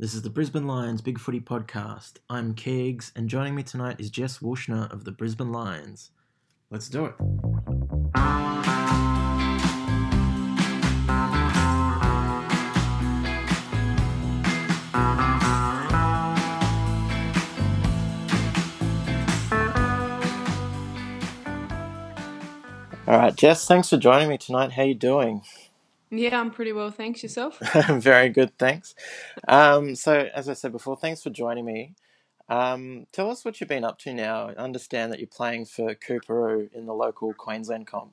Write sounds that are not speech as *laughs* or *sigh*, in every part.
This is the Brisbane Lions Big Footy Podcast. I'm Keegs, and joining me tonight is Jess Wuetschner of the Brisbane Lions. Let's do it. All right, Jess, thanks for joining me tonight. How you doing? Yeah, I'm pretty well, thanks. Yourself? *laughs* Very good, thanks. Um, so, as I said before, thanks for joining me. Um, tell us what you've been up to now. I understand that you're playing for Coorparoo in the local Queensland comp.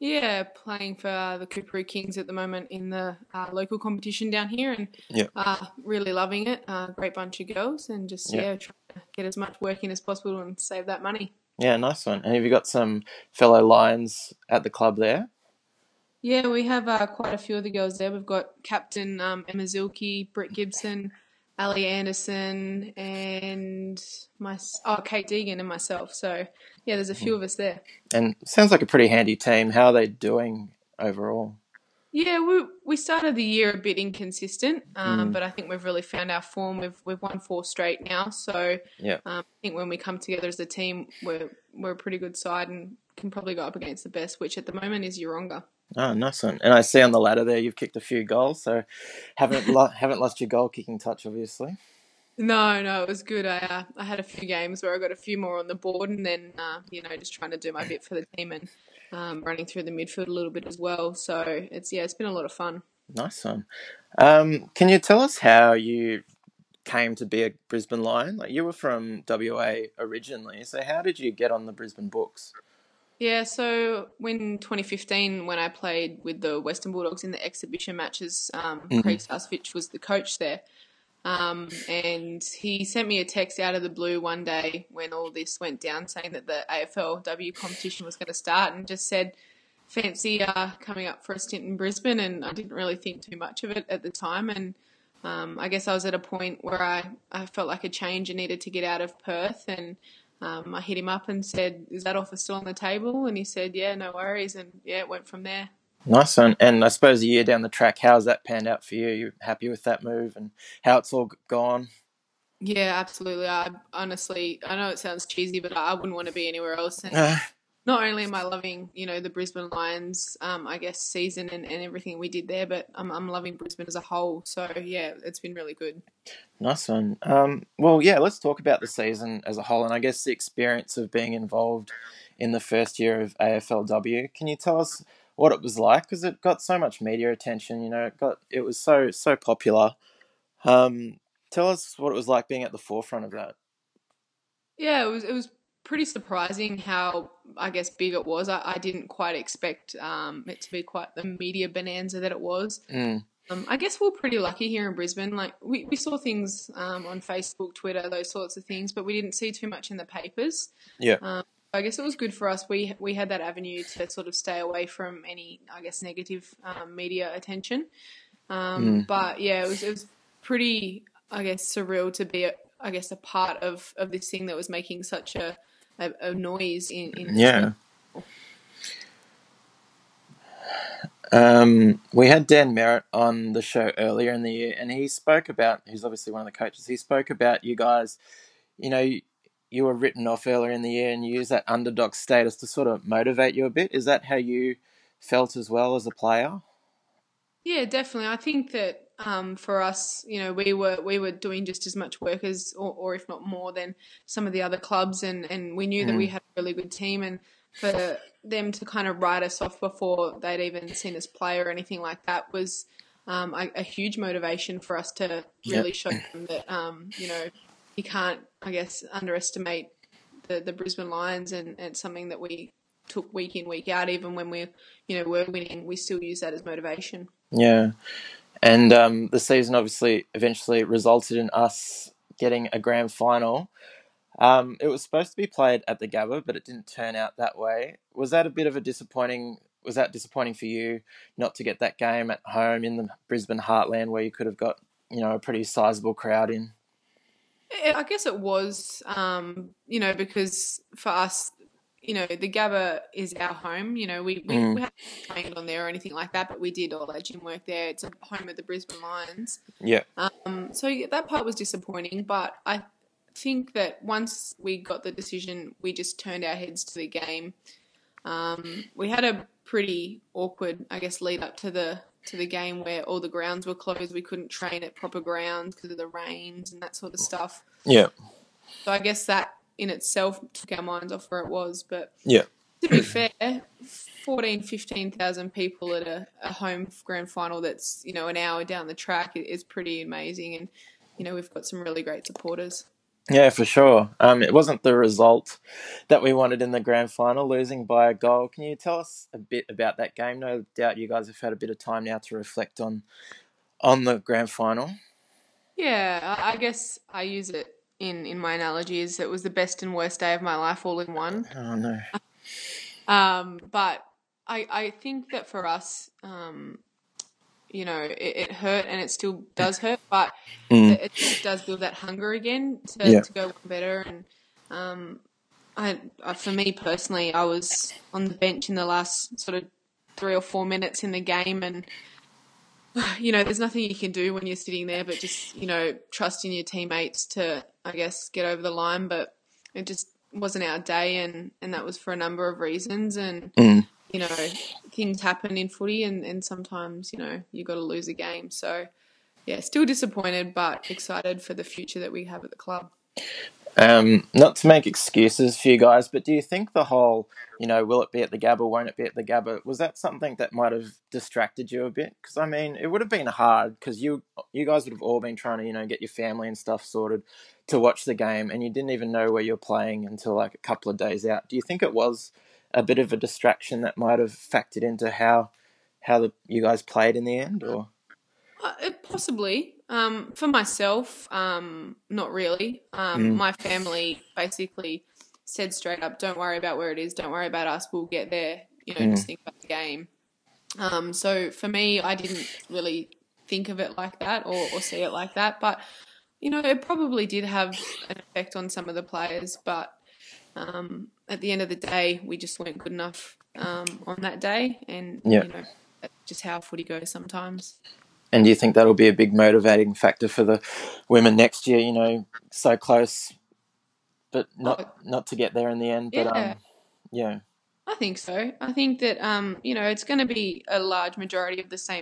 Yeah, playing for uh, the Coorparoo Kings at the moment in the uh, local competition down here, and uh, really loving it. Uh, great bunch of girls, and just Yeah. yeah, trying to get as much work in as possible and save that money. Yeah, nice one. And have you got some fellow Lions at the club there? Yeah, we have uh, quite a few of the girls there. We've got Captain um, Emma Zielke, Britt Gibson, Ally Anderson, and my oh Kate Deegan and myself. So yeah, there's a few of us there. And sounds like a pretty handy team. How are they doing overall? Yeah, we we started the year a bit inconsistent, um, Mm. but I think we've really found our form. We've we've won four straight now, so Yeah. um, I think when we come together as a team, we're we're a pretty good side and can probably go up against the best, which at the moment is Yeronga. Oh, nice one. And I see on the ladder there you've kicked a few goals, so haven't lo- haven't lost your goal kicking touch, obviously. No, no, it was good. I uh, I had a few games where I got a few more on the board, and then uh, you know just trying to do my bit for the team and um, running through the midfield a little bit as well. So it's yeah, it's been a lot of fun. Nice one. Um, can you tell us how you came to be a Brisbane Lion? Like you were from WA originally, so how did you get on the Brisbane books? Yeah, so in 2015, when I played with the Western Bulldogs in the exhibition matches, um, Mhm. Craig Starcevich was the coach there. Um, and he sent me a text out of the blue one day when all this went down saying that the AFLW competition was going to start and just said, fancy uh, coming up for a stint in Brisbane. And I didn't really think too much of it at the time. And um, I guess I was at a point where I, I felt like a change and needed to get out of Perth. And um, I hit him up and said, "Is that offer still on the table?" And he said, "Yeah, no worries." And yeah, it went from there. Nice one. And I suppose a year down the track, how's that panned out for you? You happy with that move and how it's all gone? Yeah, absolutely. I honestly, I know it sounds cheesy, but I wouldn't want to be anywhere else. *sighs* And not only am I loving, you know, the Brisbane Lions, um, I guess season and, and everything we did there, but I'm I'm loving Brisbane as a whole. So yeah, it's been really good. nice one. Um, well, yeah, let's talk about the season as a whole and I guess the experience of being involved in the first year of AFLW. Can you tell us what it was like? Because it got so much media attention. You know, it got it was so so popular. Um, tell us what it was like being at the forefront of that. Yeah, it was it was pretty surprising how I guess big it was. I, I didn't quite expect um, it to be quite the media bonanza that it was. Mm, Um, I guess we're pretty lucky here in Brisbane. Like we, we saw things um, on Facebook, Twitter, those sorts of things, but we didn't see too much in the papers. Yeah. Um, I guess it was good for us. We we had that avenue to sort of stay away from any, I guess, negative um, media attention. Um, Mm. But yeah, it was it was pretty, I guess, surreal to be, a, I guess, a part of of this thing that was making such a a, a noise in, in Yeah. Um, we had Dan Merritt on the show earlier in the year, and he spoke about. He's obviously one of the coaches. He spoke about you guys. You know, you, you were written off earlier in the year, and you used that underdog status to sort of motivate you a bit. Is that how you felt as well as a player? Yeah, definitely. I think that um, for us, you know, we were we were doing just as much work as, or, or if not more than some of the other clubs, and and we knew that we Mm. had a really good team, and for them to kind of write us off before they'd even seen us play or anything like that was um, a, a huge motivation for us to really show them that um, you know you can't, I guess, underestimate the the Brisbane Lions, and, and something that we took week in week out, even when we you know were winning, we still use that as motivation. Yeah, and um, the season obviously eventually resulted in us getting a grand final. Um, it was supposed to be played at the Gabba, but it didn't turn out that way. Was that a bit of a disappointing? Was that disappointing for you not to get that game at home in the Brisbane heartland, where you could have got you know a pretty sizable crowd in? I guess it was, um, you know, because for us, you know, the Gabba is our home. You know, we, we, Mm. we haven't trained on there or anything like that, but we did all our gym work there. It's a home of the Brisbane Lions. Yeah. Um, so yeah, that part was disappointing, but I think that once we got the decision, we just turned our heads to the game. Um, we had a pretty awkward, I guess, lead up to the to the game where all the grounds were closed. We couldn't train at proper grounds because of the rains and that sort of stuff. Yeah. So I guess that in itself took our minds off where it was. But Yeah. to be fair, 14, 15,000 people at a, a home grand final that's, you know, an hour down the track is pretty amazing. And, you know, we've got some really great supporters. Yeah, for sure. Um, it wasn't the result that we wanted in the grand final, losing by a goal. Can you tell us a bit about that game? No doubt you guys have had a bit of time now to reflect on on the grand final. Yeah, I guess I use it in, in my analogy is it was the best and worst day of my life all in one. Oh no. Um, but I, I think that for us, um, you know, it, it hurt and it still does hurt, but Mm. it, it does build that hunger again to, Yeah. to go better. And um, I, I, for me personally, I was on the bench in the last sort of three or four minutes in the game, and *sighs* you know, there's nothing you can do when you're sitting there, but just you know, trusting your teammates to, I guess, get over the line. But it just wasn't our day, and and that was for a number of reasons, and Mm. you know, things happen in footy, and and sometimes you know you got to lose a game. So yeah, still disappointed, but excited for the future that we have at the club. Um, not to make excuses for you guys, but do you think the whole, you know, will it be at the Gabba, won't it be at the Gabba, was that something that might have distracted you a bit? Because I mean, it would have been hard because you you guys would have all been trying to, you know, get your family and stuff sorted to watch the game, and you didn't even know where you're playing until like a couple of days out. Do you think it was a bit of a distraction that might have factored into how how the, you guys played in the end, or? Uh, possibly. Um, for myself, um, not really. Um, Mm. My family basically said straight up, "Don't worry about where it is. Don't worry about us. We'll get there. You know, Mm. just think about the game." Um, so for me, I didn't really think of it like that or, or see it like that. But you know, it probably did have an effect on some of the players. But um, at the end of the day, we just weren't good enough um, on that day, and Yeah. you know, just how footy goes sometimes. And do you think that'll be a big motivating factor for the women next year? You know, so close, but not not to get there in the end. But Yeah. um, yeah, I think so. I think that um, you know, it's going to be a large majority of the same